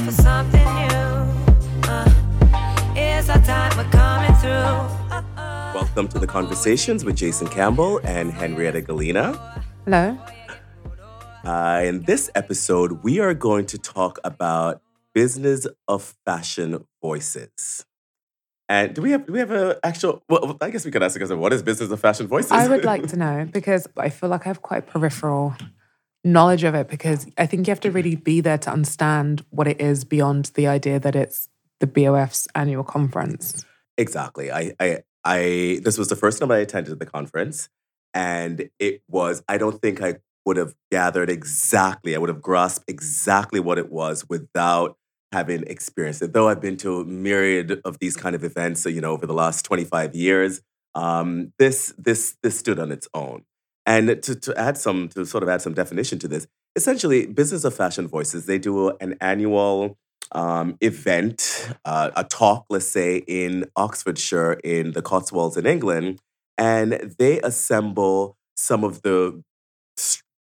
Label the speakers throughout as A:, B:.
A: time for something new. Uh, it's our time, we're coming through.
B: Welcome to the Conversations with Jason Campbell and Henrietta Galina.
C: Hello.
B: Uh, in this episode, we are going to talk about business of fashion voices. And do we have do we have an actual? Well, I guess we could ask the question: What is business of fashion voices?
C: I would like to know because I feel like I have quite peripheral knowledge of it because I think you have to really be there to understand what it is beyond the idea that it's the BOF's annual conference.
B: Exactly. I, I, I. This was the first time I attended the conference, and it was. I don't think I would have gathered exactly. I would have grasped exactly what it was without having experienced it. Though I've been to a myriad of these kind of events, you know, over the last twenty five years, um, this this this stood on its own. And to, to add some to sort of add some definition to this, essentially, Business of Fashion Voices they do an annual um, event, uh, a talk, let's say, in Oxfordshire in the Cotswolds in England, and they assemble some of the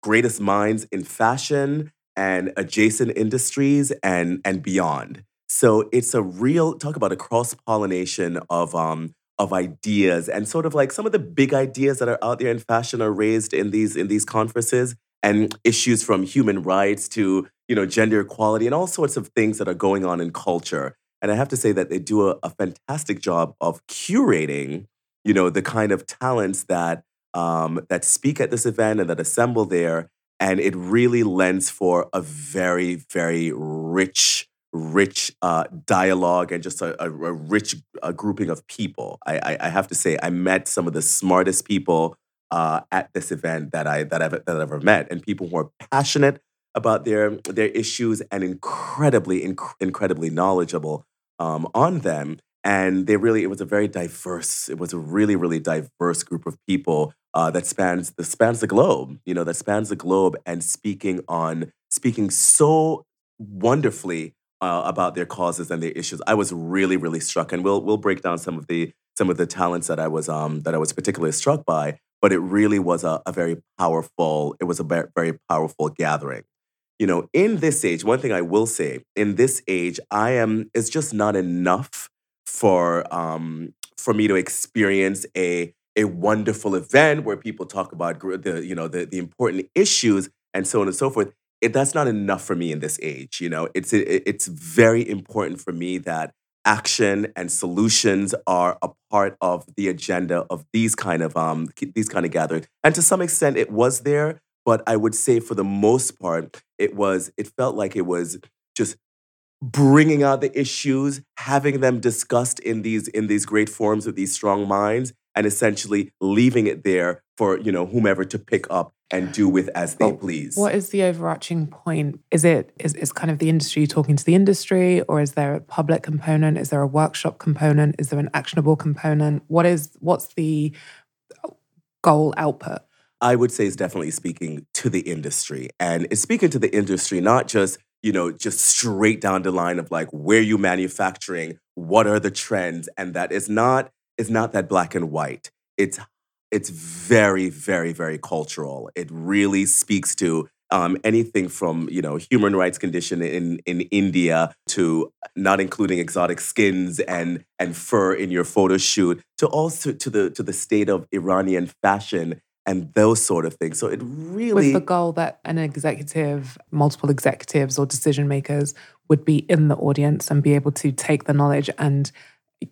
B: greatest minds in fashion and adjacent industries and and beyond. So it's a real talk about a cross pollination of um of ideas and sort of like some of the big ideas that are out there in fashion are raised in these in these conferences and issues from human rights to you know gender equality and all sorts of things that are going on in culture. And I have to say that they do a, a fantastic job of curating you know the kind of talents that um, that speak at this event and that assemble there and it really lends for a very very rich rich uh, dialogue and just a, a, a rich uh, grouping of people. I, I, I have to say i met some of the smartest people uh, at this event that i that i've that i've ever met. And people who are passionate about their their issues and incredibly inc- incredibly knowledgeable um, on them. And they really it was a very diverse it was a really really diverse group of people uh, that spans that spans the globe you know that spans the globe and speaking on speaking so wonderfully uh, about their causes and their issues. I was really really struck and we'll we'll break down some of the some of the talents that i was um that i was particularly struck by but it really was a, a very powerful it was a very, very powerful gathering. You know in this age one thing i will say in this age i am it's just not enough for um for me to experience a a wonderful event where people talk about the you know the the important issues and so on and so forth it, that's not enough for me in this age you know? It's it, it's very important for me that action and solutions are a part of the agenda of these kind of um these kind of gatherings. And to some extent it was there but i would say for the most part it was it felt like it was just bringing out the issues having them discussed in these in these great forums with these strong minds and essentially leaving it there for you know whomever to pick up and do with as they please
C: What is the overarching point? Is it is, is kind of the industry talking to the industry, or is there a public component? Is there a workshop component? Is there an actionable component? What is what's the goal output?
B: I would say is definitely speaking to the industry. And it's speaking to the industry, not just, you know, just straight down the line of like where you manufacturing, what are the trends, and that is not it's not that black and white. It's it's very, very, very cultural. It really speaks to um, anything from you know human rights condition in in India to not including exotic skins and and fur in your photo shoot to also to the to the state of Iranian fashion and those sort of things. So it really
C: With the goal that an executive, multiple executives or decision makers would be in the audience and be able to take the knowledge and,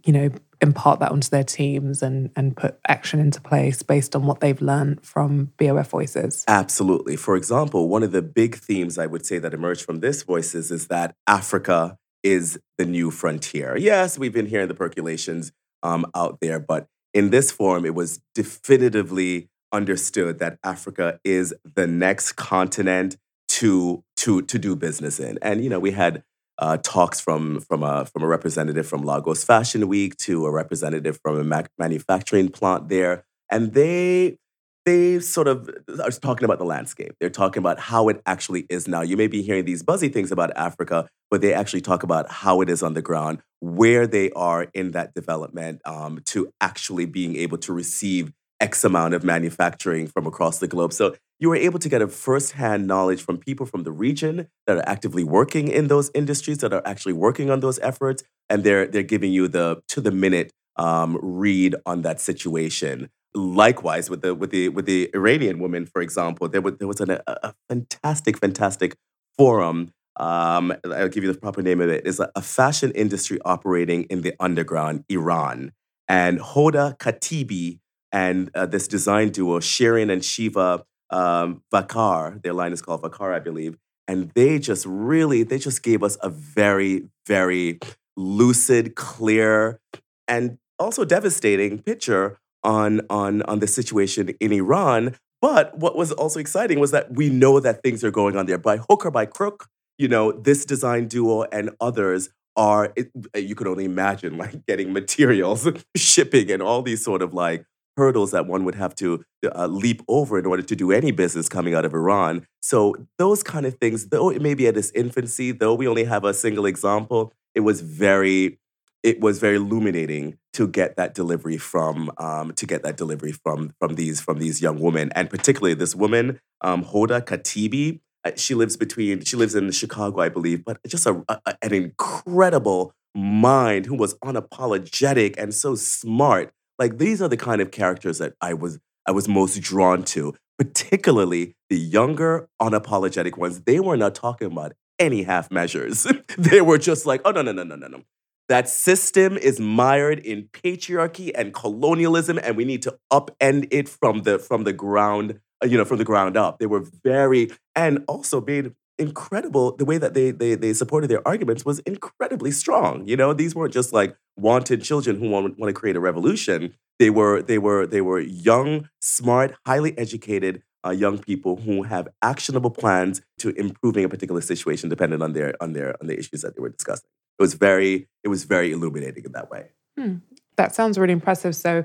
C: you know, impart that onto their teams and and put action into place based on what they've learned from BOF voices.
B: Absolutely. For example, one of the big themes I would say that emerged from this voices is that Africa is the new frontier. Yes, we've been hearing the percolations um, out there, but in this forum, it was definitively understood that Africa is the next continent to to to do business in. And you know, we had uh, talks from from a from a representative from Lagos Fashion Week to a representative from a mac- manufacturing plant there, and they they sort of are talking about the landscape. They're talking about how it actually is now. You may be hearing these buzzy things about Africa, but they actually talk about how it is on the ground, where they are in that development um, to actually being able to receive X amount of manufacturing from across the globe. So you were able to get a firsthand knowledge from people from the region that are actively working in those industries, that are actually working on those efforts, and they're they're giving you the to the minute um, read on that situation. Likewise, with the with the with the Iranian woman, for example, there was there was an, a, a fantastic, fantastic forum. Um, I'll give you the proper name of it. It's a, a fashion industry operating in the underground, Iran. And Hoda Katebi and uh, this design duo, Shirin and Shiva um, Vakar, their line is called Vakar, I believe. And they just really, they just gave us a very, very lucid, clear, and also devastating picture on on on the situation in Iran. But what was also exciting was that we know that things are going on there by hook or by crook. You know, this design duo and others are. It, you could only imagine like getting materials, shipping, and all these sort of like hurdles that one would have to uh, leap over in order to do any business coming out of Iran. So those kind of things, though it may be at its infancy, though we only have a single example, it was very, it was very illuminating to get that delivery from, um, to get that delivery from from these from these young women, and particularly this woman, um, Hoda Katebi. Uh, she lives between, she lives in Chicago, I believe, but just a, a an incredible mind who was unapologetic and so smart like these are the kind of characters that I was I was most drawn to, particularly the younger, unapologetic ones. They were not talking about any half measures. they were just like, oh no, no, no, no, no, no. That system is mired in patriarchy and colonialism, and we need to upend it from the from the ground, you know, from the ground up. They were very and also being incredible the way that they they they supported their arguments was incredibly strong you know? These weren't just like wanted children who want, want to create a revolution. They were they were they were young smart highly educated uh, young people who have actionable plans to improving a particular situation depending on their on their on the issues that they were discussing. It was very it was very illuminating in that way.
C: Hmm. that sounds really impressive. So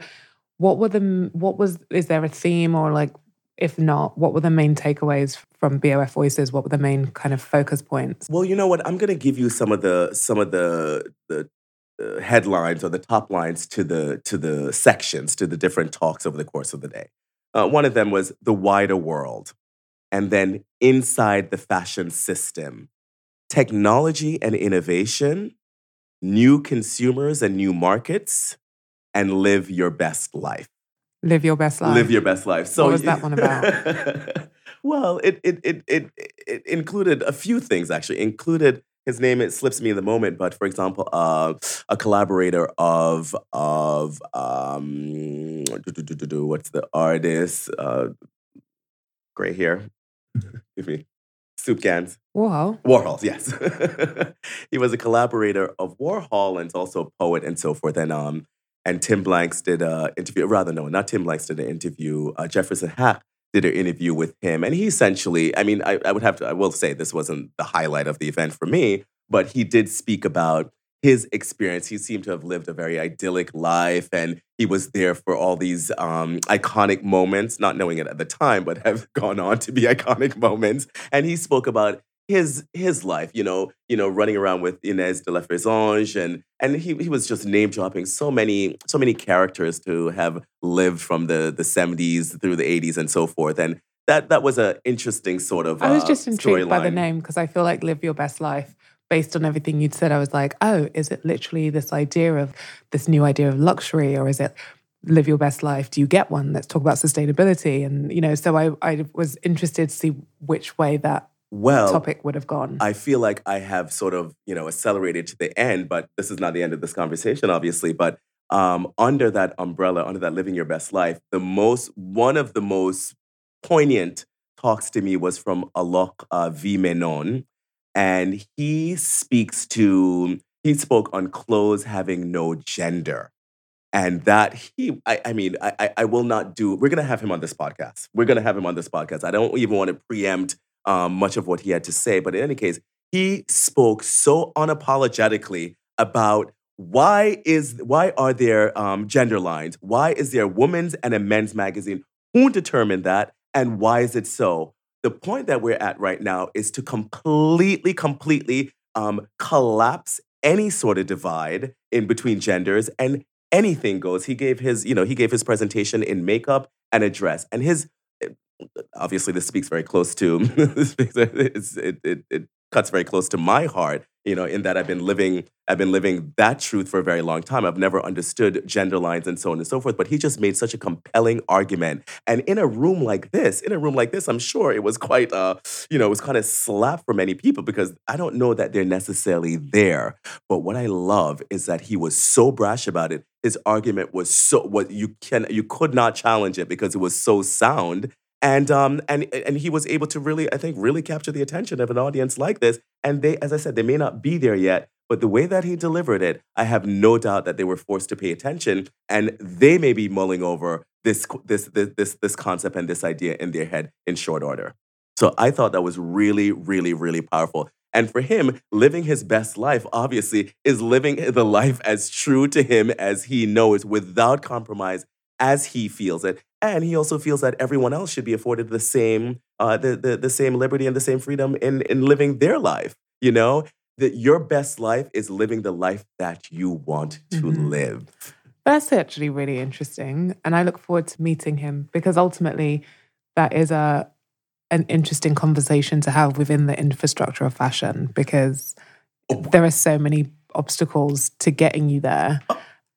C: what were the what was is there a theme or like if not, what were the main takeaways from BOF Voices? What were the main kind of focus points?
B: Well, you know what? I'm going to give you some of the some of the the uh, headlines or the top lines to the to the sections to the different talks over the course of the day. Uh, one of them was the wider world, and then inside the fashion system, technology and innovation, new consumers and new markets, and live your best life.
C: Live your best life.
B: Live your best life. So
C: what was that one about?
B: well, it, it it it it included a few things actually. Included his name it slips me in the moment, but for example, uh, a collaborator of of um, what's the artist? Uh, gray hair. Give me soup cans.
C: Warhol.
B: Warhol, yes. he was a collaborator of Warhol and also a poet and so forth. And um, and Tim Blanks did an interview, rather, no, not Tim Blanks did an interview. Uh, Jefferson Hack did an interview with him. And he essentially, I mean, I, I would have to, I will say this wasn't the highlight of the event for me, but he did speak about his experience. He seemed to have lived a very idyllic life and he was there for all these um, iconic moments, not knowing it at the time, but have gone on to be iconic moments. And he spoke about his his life, you know, you know, running around with Inez de la Fressange and and he he was just name dropping so many so many characters to have lived from the the 70s through the 80s and so forth. And that that was an interesting sort of
C: I was just
B: uh,
C: intrigued by the name because I feel like live your best life based on everything you'd said. I was like, oh, is it literally this idea of this new idea of luxury or is it live your best life do you get one let's talk about sustainability and you know so i i was interested to see which way that
B: well
C: topic would have gone.
B: I feel like I have sort of, you know, accelerated to the end, but this is not the end of this conversation, obviously. But um, under that umbrella, under that living your best life, the most, one of the most poignant talks to me was from Alok uh, V. Menon. And he speaks to, he spoke on clothes having no gender. And that he, I, I mean, I, I will not do, we're going to have him on this podcast. We're going to have him on this podcast. I don't even want to preempt um, much of what he had to say. But in any case, he spoke so unapologetically about why is why are there um, gender lines? Why is there a women's and a men's magazine? Who determined that, and why is it so? The point that we're at right now is to completely, completely um, collapse any sort of divide in between genders and anything goes. He gave his, you know, he gave his presentation in makeup and a dress, and his. Obviously, this speaks very close to. it, it, it cuts very close to my heart you know in that i've been living i've been living that truth for a very long time. I've never understood gender lines and so on and so forth but he just made such a compelling argument. And in a room like this in a room like this i'm sure it was quite uh you know it was kind of slap for many people because i don't know that they're necessarily there. But what i love is that he was so brash about it. His argument was so what you can you could not challenge it because it was so sound and um and and he was able to really i think really capture the attention of an audience like this. And they as i said they may not be there yet but the way that he delivered it i have no doubt that they were forced to pay attention and they may be mulling over this this this this, this concept and this idea in their head in short order. So i thought that was really really really powerful. And for him, living his best life, obviously, is living the life as true to him as he knows without compromise as he feels it. And he also feels that everyone else should be afforded the same, uh, the, the, the same liberty and the same freedom in, in living their life. You know, that your best life is living the life that you want to
C: Mhm.
B: live.
C: That's actually really interesting. And I look forward to meeting him because ultimately that is a an interesting conversation to have within the infrastructure of fashion because
B: Oh.
C: there are so many obstacles to getting you there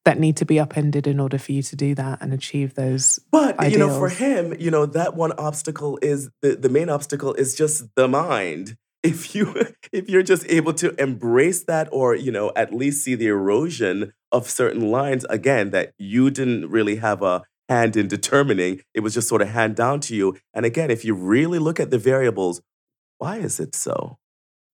C: that need to be upended in order for you to do that and achieve those.
B: But you know, for him, you know, that one obstacle is the, the main obstacle is just the mind. If you if you're just able to embrace that or, you know, at least see the erosion of certain lines, again, that you didn't really have a hand in determining, it was just sort of hand down to you. And again, if you really look at the variables, why is it so?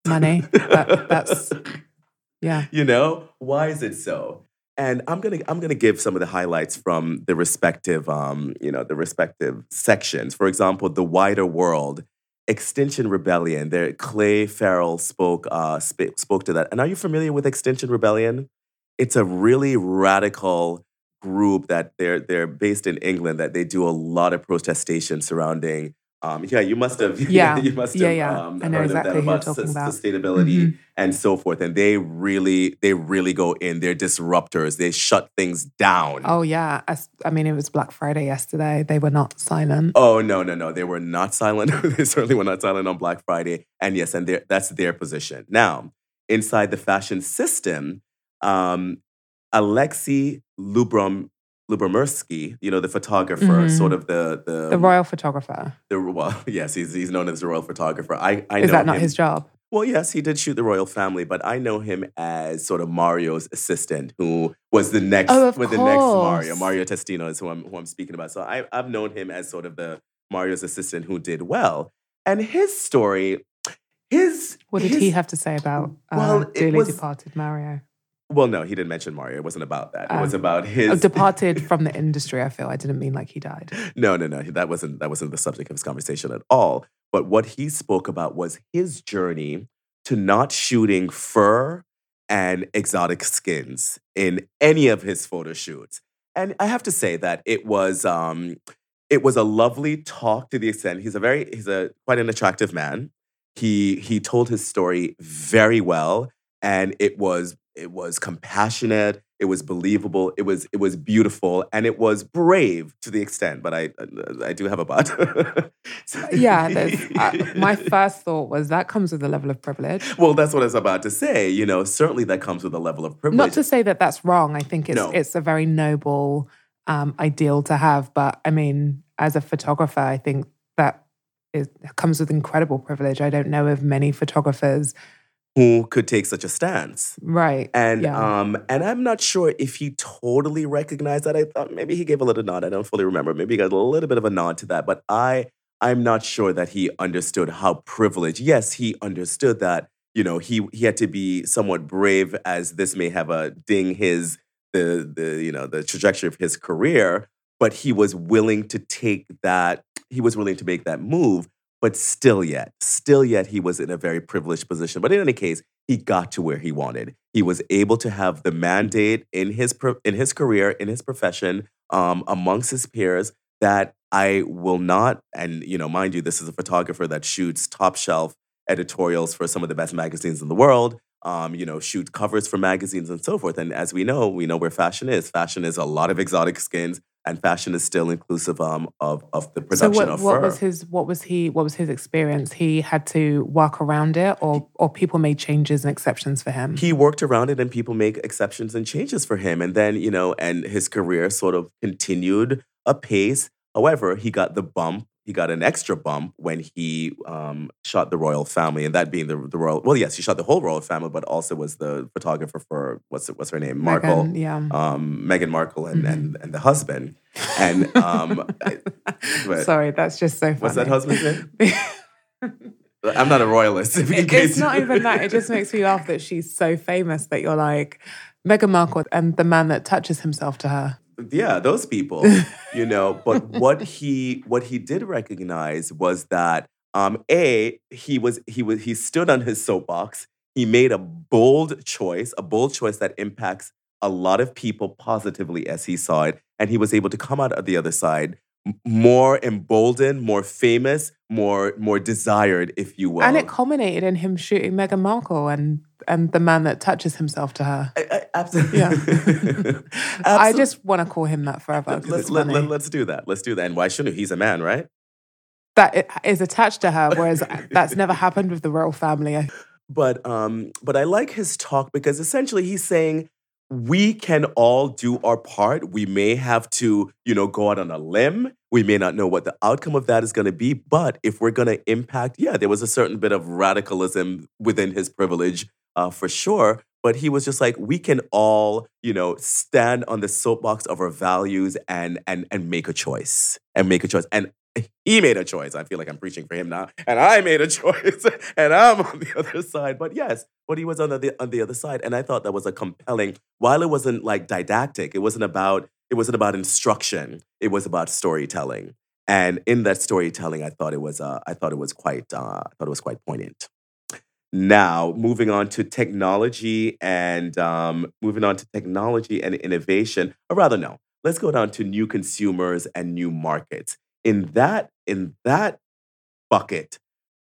C: Money. That- that's- Yeah.
B: you know why is it so and i'm gonna i'm gonna give some of the highlights from the respective um you know the respective sections. For example the wider world extinction rebellion there Clare Farrell spoke uh sp- spoke to that. And are you familiar with extinction rebellion? It's a really radical group that they're they're based in england that they do a lot of protestation surrounding um, yeah, you must have.
C: Yeah.
B: you must have.
C: yeah.
B: Um,
C: I know
B: heard
C: exactly
B: of
C: you're
B: about
C: talking about.
B: sustainability
C: Mhm.
B: and so forth. And they really, they really go in. They're disruptors. They shut things down.
C: Oh, yeah. As- I mean, it was Black Friday yesterday. They were not silent.
B: Oh no, no, no! They were not silent. they certainly were not silent on Black Friday. And yes, and that's their position. Now, inside the fashion system, um, Alexei Lubrom Lubomirski, you know, the photographer,
C: Mhm.
B: sort of the the,
C: The royal photographer.
B: the well, yes, he's he's known as the royal photographer. I I
C: Is
B: know
C: that not
B: him-
C: his job?
B: Well, yes, he did shoot the royal family, but I know him as sort of Mario's assistant, who was the next
C: Oh,
B: with the next Mario. Mario Testino is who I'm who I'm speaking about. So I, I've known him as sort of the Mario's assistant who did well. And his story, his
C: What did
B: his-
C: he have to say about uh,
B: Well, it
C: dearly
B: was-
C: departed Mario?
B: Well, no, he didn't mention Mario. It wasn't about that. It
C: Oh.
B: was about his
C: Oh, departed from the industry. I feel I didn't mean like he died.
B: No, no, no. That wasn't that wasn't the subject of his conversation at all. But what he spoke about was his journey to not shooting fur and exotic skins in any of his photo shoots. And I have to say that it was um it was a lovely talk to the extent he's a very he's a quite an attractive man. He he told his story very well and it was it was compassionate it was believable it was it was beautiful and it was brave to the extent but i i do have a but So-
C: Yeah, uh, my first thought was that comes with a level of privilege.
B: well that's what i was about to say you know certainly that comes with a level of privilege
C: Not to say that that's wrong. I think it's
B: No.
C: it's a very noble um, ideal to have. But I mean, as a photographer, I think that is, comes with incredible privilege. I don't know of many photographers.
B: Who could take such a stance
C: Right.
B: And
C: yeah.
B: um, and I'm not sure if he totally recognized that. I thought maybe he gave a little nod. I don't fully remember. Maybe he got a little bit of a nod to that. But I I'm not sure that he understood how privileged. Yes, he understood that. You know, he he had to be somewhat brave, as this may have a ding his the the you know the trajectory of his career. But he was willing to take that. He was willing to make that move. But still, yet, still, yet, he was in a very privileged position. But in any case, he got to where he wanted. He was able to have the mandate in his in his career, in his profession, um, amongst his peers that I will not. And you know, mind you, this is a photographer that shoots top shelf editorials for some of the best magazines in the world. um, you know, shoot covers for magazines and so forth. And as we know, we know where fashion is. Fashion is a lot of exotic skins, and fashion is still inclusive um, of of the
C: So
B: production
C: what,
B: of
C: what
B: fur.
C: was his what was he what was his experience? He had to work around it or or people made changes and exceptions for him.
B: he worked around it and people make exceptions and changes for him and then you know and his career sort of continued apace however he got the bump he got an extra bump when he um, shot the royal family and that being the, the royal well yes he shot the whole royal family but also was the photographer for what's it, what's her name markle
C: Meghan, yeah.
B: um, Meghan Markle and, and and the husband and um, but-
C: Sorry, that's just so funny.
B: what's that husband's name I'm not a royalist in
C: It-
B: case
C: it's not even that. It just makes me laugh that she's so famous that you're like Meghan Markle and the man that touches himself to her.
B: Yeah those people you know but what he what he did recognize was that um a he was he was he stood on his soapbox. He made a bold choice a bold choice that impacts a lot of people positively as he saw it and he was able to come out of the other side more emboldened more famous more more desired if you will
C: And it culminated in him shooting Meghan Markle and and the man that touches himself to her.
B: I, I, absolutely
C: Yeah. I just want to call him that forever
B: let's,
C: it's
B: let, let's do that let's do that and why shouldn't he? he's a man right
C: That is attached to her, whereas that's never happened with the royal family.
B: but um but i like his talk because essentially he's saying we can all do our part. We may have to you know go out on a limb. We may not know what the outcome of that is going to be but if we're going to impact yeah there was a certain bit of radicalism within his privilege uh, for sure but he was just like we can all you know stand on the soapbox of our values and and and make a choice and make a choice. And he made a choice. I feel like I'm preaching for him now, and I made a choice, and I'm on the other side. But yes, but he was on the on the other side, and I thought that was a compelling. While it wasn't like didactic, it wasn't about it wasn't about instruction. It was about storytelling, and in that storytelling, I thought it was uh, I thought it was quite uh, I thought it was quite poignant. Now, moving on to technology and um, moving on to technology and innovation, or rather, no, let's go down to new consumers and new markets. In that, in that bucket,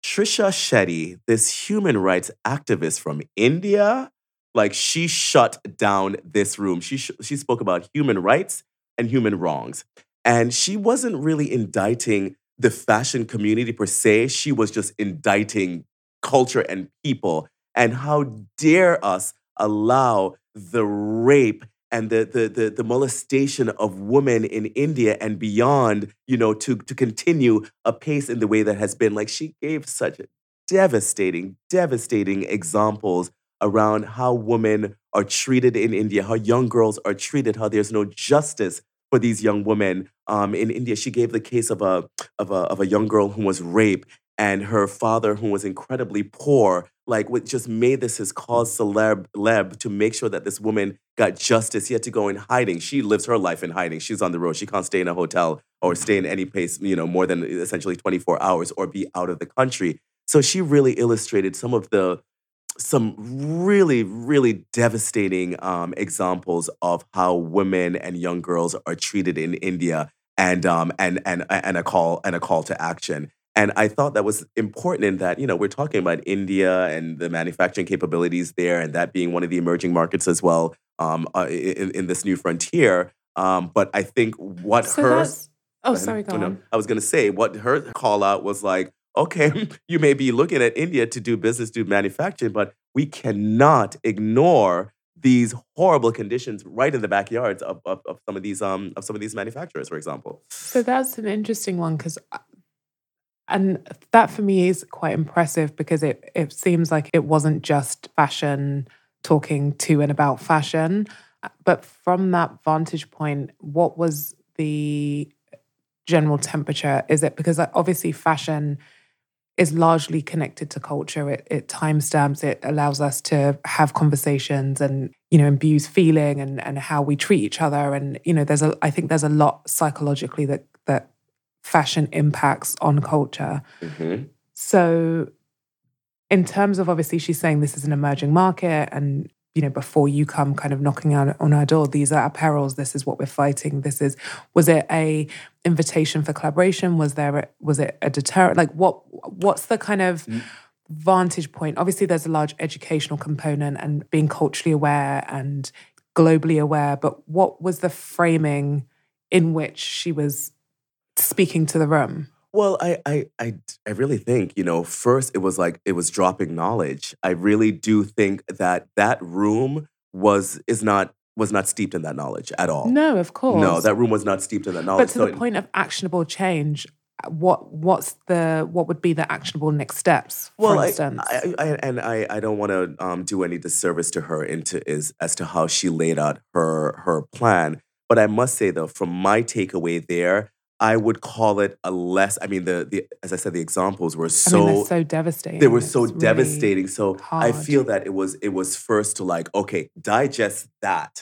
B: Trisha Shetty, this human rights activist from India, like she shut down this room. She sh- she spoke about human rights and human wrongs, and she wasn't really indicting the fashion community per se. She was just indicting culture and people. And how dare us allow the rape and the, the, the, the molestation of women in India and beyond, you know, to, to continue apace in the way that has been. Like she gave such devastating, devastating examples around how women are treated in India, how young girls are treated, how there's no justice for these young women. Um, in India, she gave the case of a, of, a, of a young girl who was raped and her father, who was incredibly poor, like what just made this his cause celeb, celeb to make sure that this woman got justice. He had to go in hiding. She lives her life in hiding. She's on the road. She can't stay in a hotel or stay in any place, you know, more than essentially 24 hours or be out of the country. So she really illustrated some of the some really, really devastating um, examples of how women and young girls are treated in India, and um, and and and a call and a call to action. And I thought that was important in that, you know, we're talking about India and the manufacturing capabilities there, and that being one of the emerging markets as well um, uh, in, in this new frontier. Um, but I think what
C: So
B: her
C: oh sorry, go
B: Oh, no.
C: on.
B: I was going to say what her call out was like, okay, you may be looking at India to do business, do manufacturing, but we cannot ignore these horrible conditions right in the backyards of, of, of some of these um of some of these manufacturers, for example.
C: So that's an interesting one because, and that for me is quite impressive because it it seems like it wasn't just fashion talking to and about fashion, but from that vantage point, what was the general temperature? Is it because obviously fashion is largely connected to culture. It it timestamps. It allows us to have conversations and you know imbues feeling and and how we treat each other. And you know, there's a I think there's a lot psychologically that that fashion impacts on culture.
B: Mhm.
C: So, in terms of obviously, she's saying this is an emerging market, and you know, before you come kind of knocking out on our door, these are our perils. This is what we're fighting. This is was it a invitation for collaboration? Was there a, was it a deterrent? Like what what's the kind of vantage point? Obviously, there's a large educational component and being culturally aware and globally aware, but what was the framing in which she was speaking to the room?
B: Well, I, I, I, I really think, you know, first it was like it was dropping knowledge. I really do think that that room was is not was not steeped in that knowledge at all.
C: No, of course.
B: No, that room was not steeped in that knowledge.
C: But to the point of actionable change, what what's the what would be the actionable next steps?
B: well,
C: for
B: I,
C: instance,
B: I, I, and I, I don't want to um, do any disservice to her into is as to how she laid out her her plan. But I must say though, from my takeaway there, I would call it a less. I mean, the the as I said, the examples were
C: I
B: so
C: mean, they're so devastating.
B: they were so
C: It's really-
B: devastating. So I feel that it was it was first to like, okay, digest that,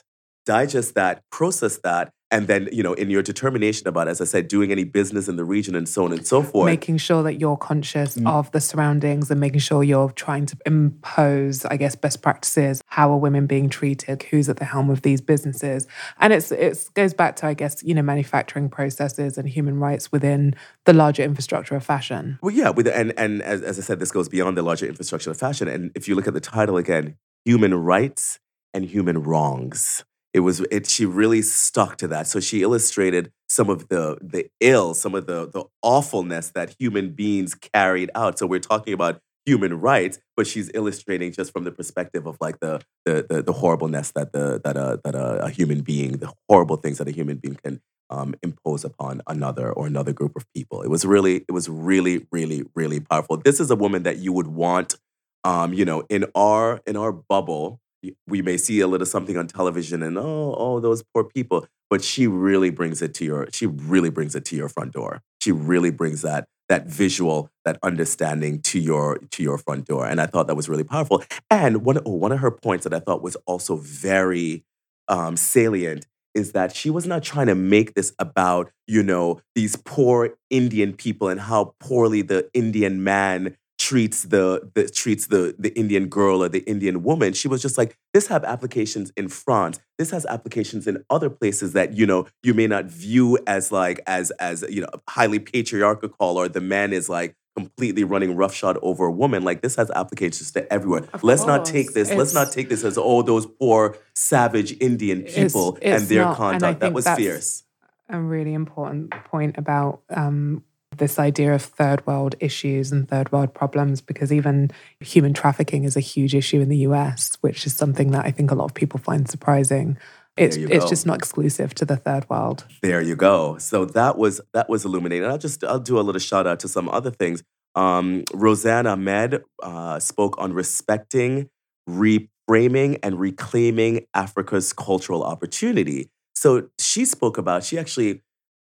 B: digest that, process that, and then you know, in your determination about, as I said, doing any business in the region and so on and so forth.
C: making sure that you're conscious
B: Mm.
C: of the surroundings and making sure you're trying to impose, I guess, best practices. How are women being treated? Who's at the helm of these businesses? And it's it goes back to, I guess, you know, manufacturing processes and human rights within the larger infrastructure of fashion.
B: Well, yeah, with and and as, as I said, this goes beyond the larger infrastructure of fashion. And if you look at the title again, human rights and human wrongs. It was it. She really stuck to that. So she illustrated some of the the ill, some of the the awfulness that human beings carried out. So we're talking about human rights, but she's illustrating just from the perspective of like the the the, the horribleness that the that a that a, a human being, the horrible things that a human being can um, impose upon another or another group of people. It was really, it was really, really, really powerful. This is a woman that you would want, um, you know, in our in our bubble. We may see a little something on television and oh, oh, those poor people. But she really brings it to your. She really brings it to your front door. She really brings that that visual, that understanding to your to your front door. And I thought that was really powerful. And one oh, one of her points that I thought was also very um, salient is that she was not trying to make this about, you know, these poor Indian people and how poorly the Indian man treats the, the treats the the Indian girl or the Indian woman. She was just like, this have applications in France. This has applications in other places that, you know, you may not view as like as as, you know, highly patriarchal or the man is like completely running roughshod over a woman. Like this has applications to everywhere.
C: Of
B: let's not take this, let's not take this as oh, those poor savage Indian people
C: it's
B: and their
C: not, and
B: conduct. that was fierce.
C: a really important point about um, this idea of third world issues and third world problems because even human trafficking is a huge issue in the US, which is something that I think a lot of people find surprising. It's it's just not exclusive to the third world.
B: There you go. So that was that was illuminating. I'll just I'll do a little shout out to some other things. Um, Roseanne Ahmed uh, spoke on respecting, reframing, and reclaiming Africa's cultural opportunity. So she spoke about she actually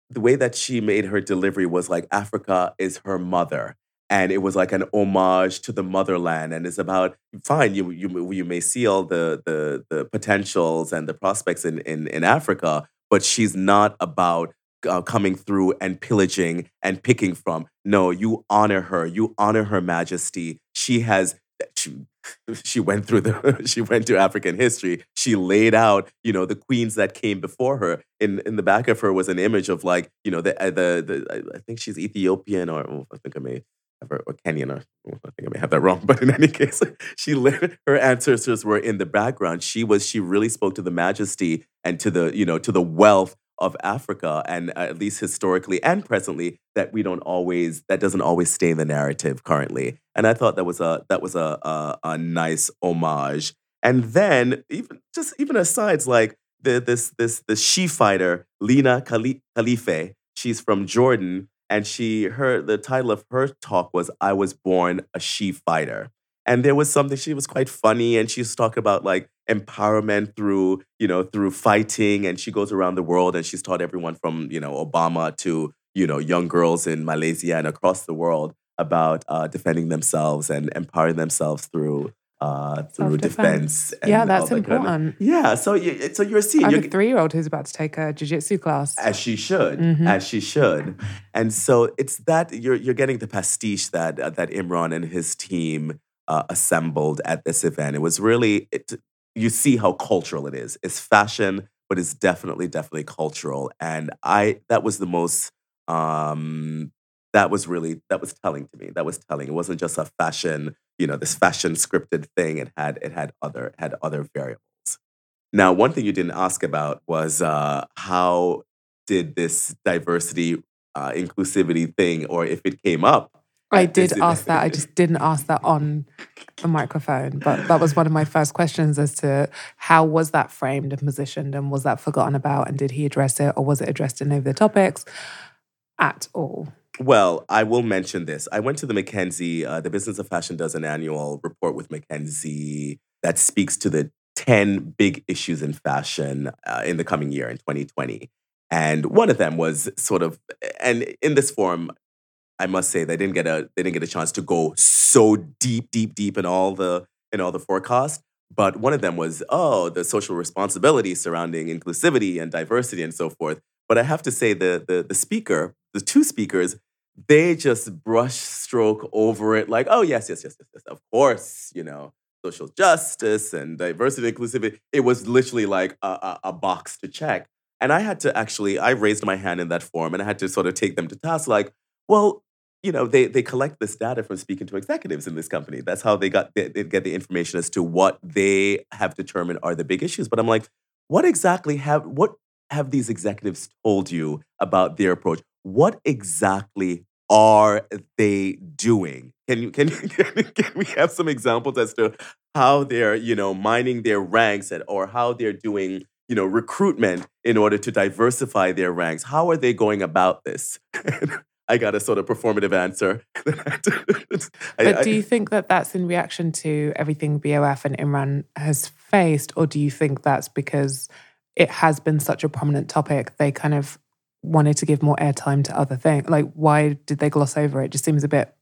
B: the way that she made her delivery was like Africa is her mother. And it was like an homage to the motherland, and it's about fine. You you you may see all the the the potentials and the prospects in in, in Africa, but she's not about uh, coming through and pillaging and picking from. No, you honor her. You honor her majesty. She has she, she went through the she went to African history. She laid out, you know, the queens that came before her. In in the back of her was an image of like, you know, the uh, the, the I- think she's Ethiopian or oh, I think I may have her or Kenyan or oh, I think I may have that wrong. But in any case, she her ancestors were in the background. She was she really spoke to the majesty and to the you know to the wealth of Africa, and uh, at least historically and presently, that we don't always that doesn't always stay in the narrative currently. And I thought that was a that was a a, a nice homage. And then even just even asides like the this this this she fighter Khali- Khalifeh, she's from Jordan, and she her the title of her talk was "I was born a she fighter." And there was something she was quite funny, and she was talking about like empowerment through you know through fighting, and she goes around the world and she's taught everyone from you know Obama to you know young girls in Malaysia and across the world about uh, defending themselves and empowering themselves through uh, through defense. and
C: Yeah, that's
B: that kind of-
C: important.
B: yeah, so you, so you're seeing
C: I
B: you're,
C: have a three year old who's about to take a jiu-jitsu class.
B: as she should,
C: Mhm.
B: as she should, and so it's that you're you're getting the pastiche that uh, that Imran and his team uh, assembled at this event. It was really it, you see how cultural it is. It's fashion, but it's definitely definitely cultural, and I that was the most um that was really that was telling to me. That was telling. It wasn't just a fashion, you know, this fashion scripted thing. It had it had other had other variables. Now, one thing you didn't ask about was uh, how did this diversity, uh, inclusivity thing, or if it came up.
C: I did ask that. I just didn't ask that on the microphone. But that was one of my first questions as to how was that framed and positioned and was that forgotten about and did he address it or was it addressed in over the topics at all?
B: Well, I will mention this. I went to the McKinsey, uh, the Business of Fashion does an annual report with McKinsey that speaks to the 10 big issues in fashion uh, in the coming year in 2020. And one of them was sort of, and in this forum, I must say they didn't get a they didn't get a chance to go so deep, deep, deep in all the in all the forecast. But one of them was, oh, the social responsibility surrounding inclusivity and diversity and so forth. But I have to say the the the speaker, the two speakers, they just brush stroke over it like, oh yes, yes, yes, yes, yes. Of course, you know, social justice and diversity and inclusivity. It was literally like a, a, a box to check. And I had to actually, I raised my hand in that forum and I had to sort of take them to task, like, well, you know, they they collect this data from speaking to executives in this company. That's how they got they, they get the information as to what they have determined are the big issues. But I'm like, what exactly have what have these executives told you about their approach? What exactly are they doing? Can you can, you, can we have some examples as to how they're you know mining their ranks and or how they're doing you know recruitment in order to diversify their ranks? How are they going about this? I got a sort of performative answer.
C: But
B: I-
C: do you think that that's in reaction to everything BOF and Imran has faced, or do you think that's because it has been such a prominent topic? They kind of wanted to give more airtime to other things. Like, why did they gloss over it? Just seems a bit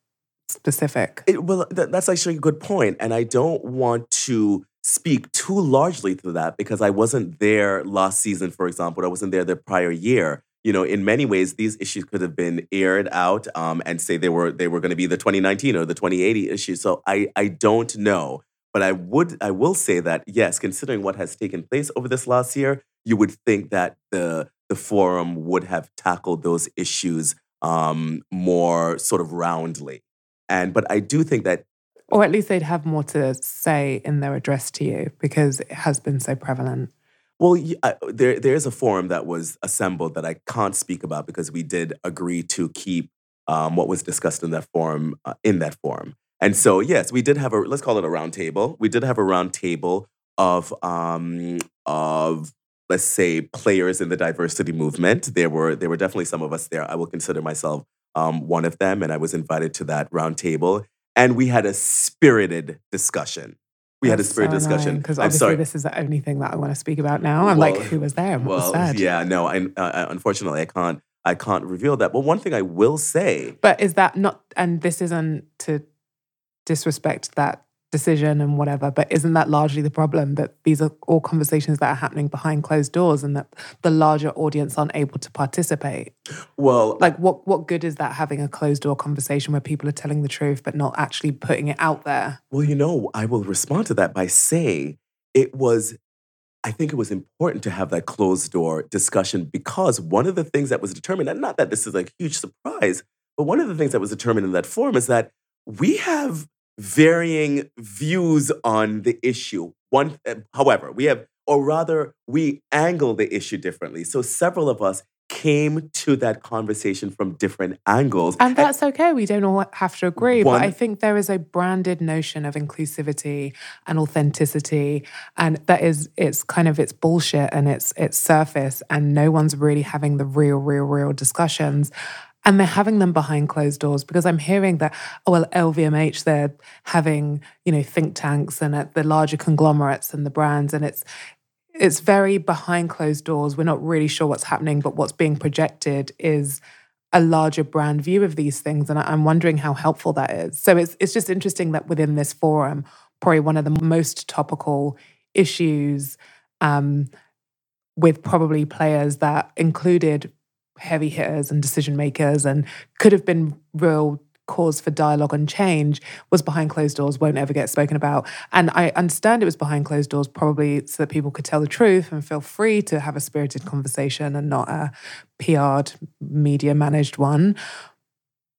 C: specific.
B: It, well, th- that's actually a good point, and I don't want to speak too largely to that because I wasn't there last season, for example. I wasn't there the prior year. You know, in many ways, these issues could have been aired out um, and say they were they were going to be the 2019 or the 2080 issues. So I I don't know, but I would I will say that yes, considering what has taken place over this last year, you would think that the the forum would have tackled those issues um, more sort of roundly. And but I do think that
C: Or at least they'd have more to say in their address to you because it has been so prevalent.
B: Well, I- there there is a forum that was assembled that I can't speak about because we did agree to keep um, what was discussed in that forum uh, in that forum. And so, yes, we did have a let's call it a roundtable. We did have a roundtable of um, of let's say players in the diversity movement. There were there were definitely some of us there. I will consider myself um, one of them, and I was invited to that roundtable. And we had a spirited discussion. We had a spirited discussion.
C: because
B: I'm
C: obviously
B: sorry.
C: this is the only thing that I want to speak about now. I'm like, who was there was
B: Well,
C: said?
B: yeah, no, I, uh, unfortunately, I can't. I can't reveal that. But one thing I will say,
C: But is that not, and this isn't to disrespect that decision and whatever, but isn't that largely the problem that these are all conversations that are happening behind closed doors and that the larger audience aren't able to participate?
B: well,
C: Like, what, what good is that having a closed door conversation where people are telling the truth but not actually putting it out there?
B: well, you know, I will respond to that by saying it was. I think it was important to have that closed door discussion because one of the things that was determined, and not that this is a huge surprise, but one of the things that was determined in that forum is that we have varying views on the issue. One, uh, however, we have, or rather, we angle the issue differently. So several of us came to that conversation from different angles.
C: And that's okay. We don't all have to agree.
B: One-
C: but I think there is a branded notion of inclusivity and authenticity. And that is it's kind of it's bullshit and it's it's surface and no one's really having the real, real, real discussions. And they're having them behind closed doors because I'm hearing that, oh well, LVMH, they're having, you know, think tanks and at the larger conglomerates and the brands. And it's it's very behind closed doors. We're not really sure what's happening, but what's being projected is a larger brand view of these things. And I'm wondering how helpful that is. So it's it's just interesting that within this forum, probably one of the most topical issues um, with probably players that included heavy hitters and decision makers and could have been real cause for dialogue and change was behind closed doors won't ever get spoken about and i understand it was behind closed doors probably so that people could tell the truth and feel free to have a spirited conversation and not a pr'd media managed one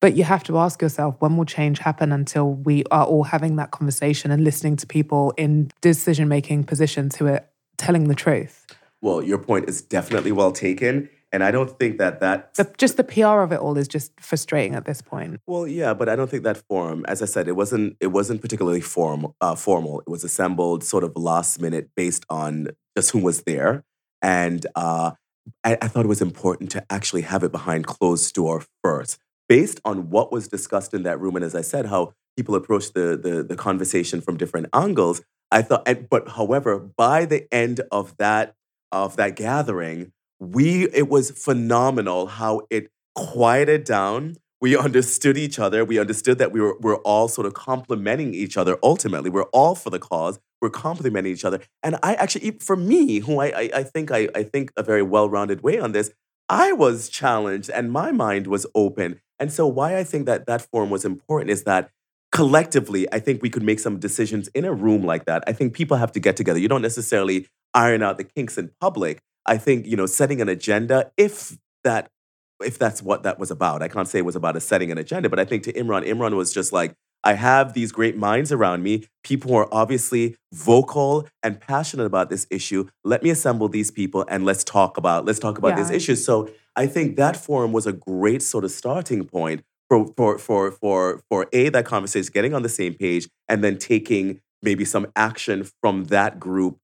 C: But you have to ask yourself when will change happen until we are all having that conversation and listening to people in decision making positions who are telling the truth.
B: Well, your point is definitely well taken. And I don't think that that.
C: The, just the PR of it all is just frustrating at this point.
B: Well, yeah, but I don't think that forum, as I said, it wasn't it wasn't particularly form, uh, formal. It was assembled sort of last minute based on just who was there, and uh, I, I thought it was important to actually have it behind closed door first, based on what was discussed in that room, and as I said, how people approached the the, the conversation from different angles. I thought, and, but however, by the end of that of that gathering, we it was phenomenal how it quieted down. We understood each other. We understood that we were, we're all sort of complementing each other ultimately. We're all for the cause. We're complementing each other. And i actually for me who i, I, I think I, I think a very well-rounded way on this i was challenged and my mind was open. And so why i think that that forum was important is that collectively i think we could make some decisions in a room like that. I think people have to get together. You don't necessarily iron out the kinks in public I think, you know, setting an agenda, if that if that's what that was about. I can't say it was about a setting an agenda, but I think to Imran, Imran was just like, I have these great minds around me, people who are obviously vocal and passionate about this issue. Let me assemble these people and let's talk about let's talk about yeah. these issues. So I think that forum was a great sort of starting point for for for for for a that conversation, getting on the same page, and then taking maybe some action from that group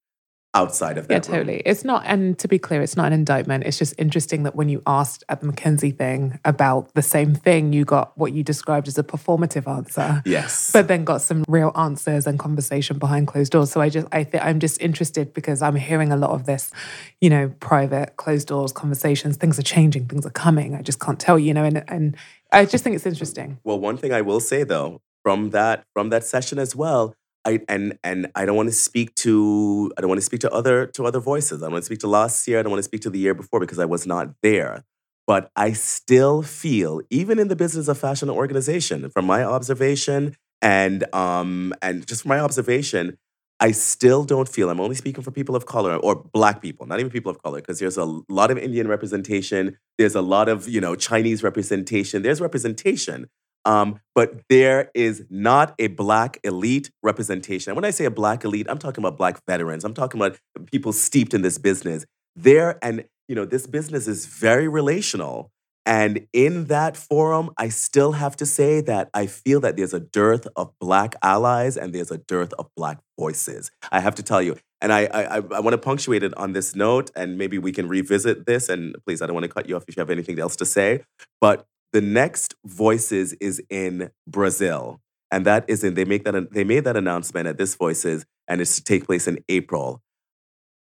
B: outside of that.
C: Yeah, totally.
B: Room.
C: It's not, and to be clear, it's not an indictment. It's just interesting that when you asked at the McKinsey thing about the same thing, you got what you described as a performative answer.
B: Yes.
C: But then got some real answers and conversation behind closed doors. So I just, I think I'm just interested because I'm hearing a lot of this, you know, private closed doors conversations. Things are changing, things are coming. I just can't tell, you know, and and I just think it's interesting.
B: Well, one thing I will say though, from that from that session as well I and and I don't want to speak to I don't want to speak to other to other voices. I don't want to speak to last year. I don't want to speak to the year before because I was not there. But I still feel, even in the business of fashion and organization, from my observation and um and just from my observation, I still don't feel. I'm only speaking for people of color or black people, not even people of color, because there's a lot of Indian representation. There's a lot of you know Chinese representation. There's representation, um, but there is not a black elite representation. And when I say a black elite, I'm talking about black veterans. I'm talking about people steeped in this business. There and you know, this business is very relational. And in that forum, I still have to say that I feel that there's a dearth of Black allies and there's a dearth of Black voices. I have to tell you. And I, I, I want to punctuate it on this note, and maybe we can revisit this. And please, I don't want to cut you off if you have anything else to say. But the next Voices is in Brazil, and that is in they make that they made that announcement at this Voices, and it's to take place in April.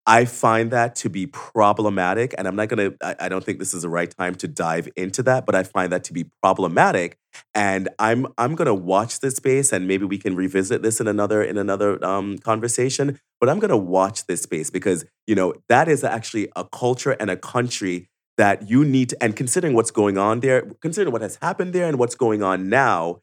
B: I find that to be problematic, and I'm not gonna. I, I don't think this is the right time to dive into that, but I find that to be problematic, and I'm I'm gonna watch this space, and maybe we can revisit this in another in another um, conversation. But I'm gonna watch this space because you know that is actually a culture and a country that you need to, and considering what's going on there, considering what has happened there and what's going on now,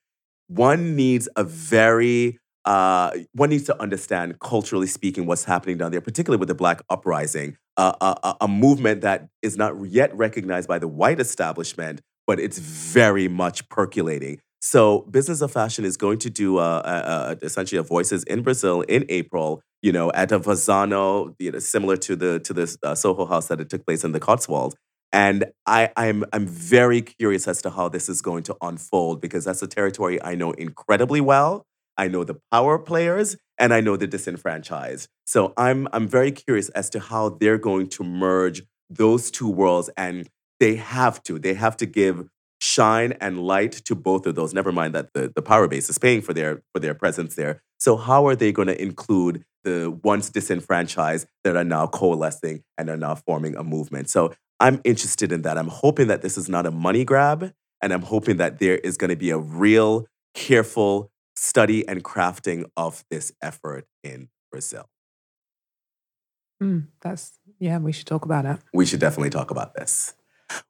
B: one needs a very uh, one needs to understand, culturally speaking, what's happening down there, particularly with the Black uprising, uh, a, a, movement that is not yet recognized by the white establishment, but it's very much percolating. So, Business of Fashion is going to do uh, essentially a Voices in Brazil in April. You know, at a Vazano, you know, similar to the to the uh, Soho House that it took place in the Cotswolds. And I, I'm, I'm very curious as to how this is going to unfold because that's a territory I know incredibly well. I know the power players and I know the disenfranchised. So I'm, I'm very curious as to how they're going to merge those two worlds. And they have to, they have to give shine and light to both of those. Never mind that the, the power base is paying for their, for their presence there. So how are they going to include the once disenfranchised that are now coalescing and are now forming a movement? So I'm interested in that. I'm hoping that this is not a money grab, and I'm hoping that there is going to be a real careful study and crafting of this effort in Brazil.
C: Mm, that's yeah, we should talk about it.
B: We should definitely talk about this.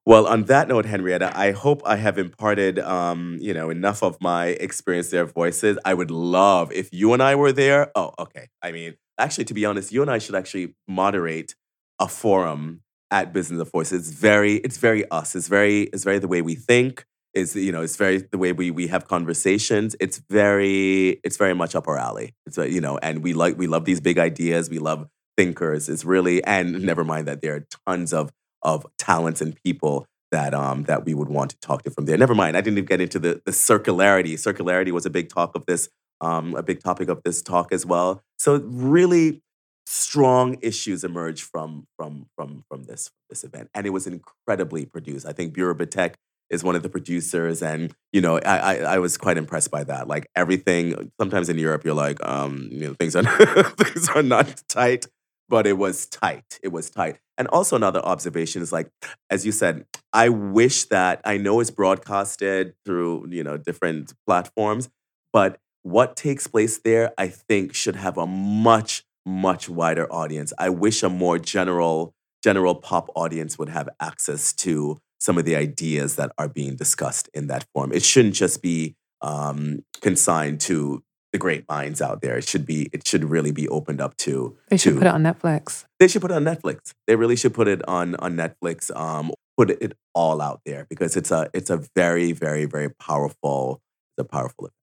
B: Well, on that note, Henrietta, I hope I have imparted, um, you know, enough of my experience there voices. I would love if you and I were there. Oh, okay. I mean, actually, to be honest, you and I should actually moderate a forum at Business of Voice. It's very, it's very us. It's very, it's very the way we think. is you know it's very the way we we have conversations. It's very it's very much up our alley. It's you know and we like we love these big ideas. We love thinkers. It's really and never mind that there are tons of of talents and people that um that we would want to talk to from there. Never mind. I didn't even get into the the circularity. Circularity was a big talk of this um a big topic of this talk as well. So really strong issues emerged from from from from this this event and it was incredibly produced i think Bureau Betak is one of the producers, and you know, I, I, I was quite impressed by that. Like everything. Sometimes in Europe, you're like, um, you know, things are things are not tight, but it was tight. It was tight. And also another observation is like, as you said, I wish that I know it's broadcasted through you know different platforms, but what takes place there, I think, should have a much much wider audience. I wish a more general general pop audience would have access to some of the ideas that are being discussed in that form. It shouldn't just be um, consigned to the great minds out there. It should be. It should really be opened up to.
C: They should
B: to,
C: put it on Netflix.
B: They should put it on Netflix. They really should put it on on Netflix. Um, put it all out there because it's a it's a very very very powerful. It's a powerful. Event.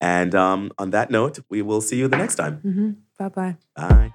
B: And um, on that note, we will see you the next time.
C: Mm-hmm. Bye bye.
B: Bye.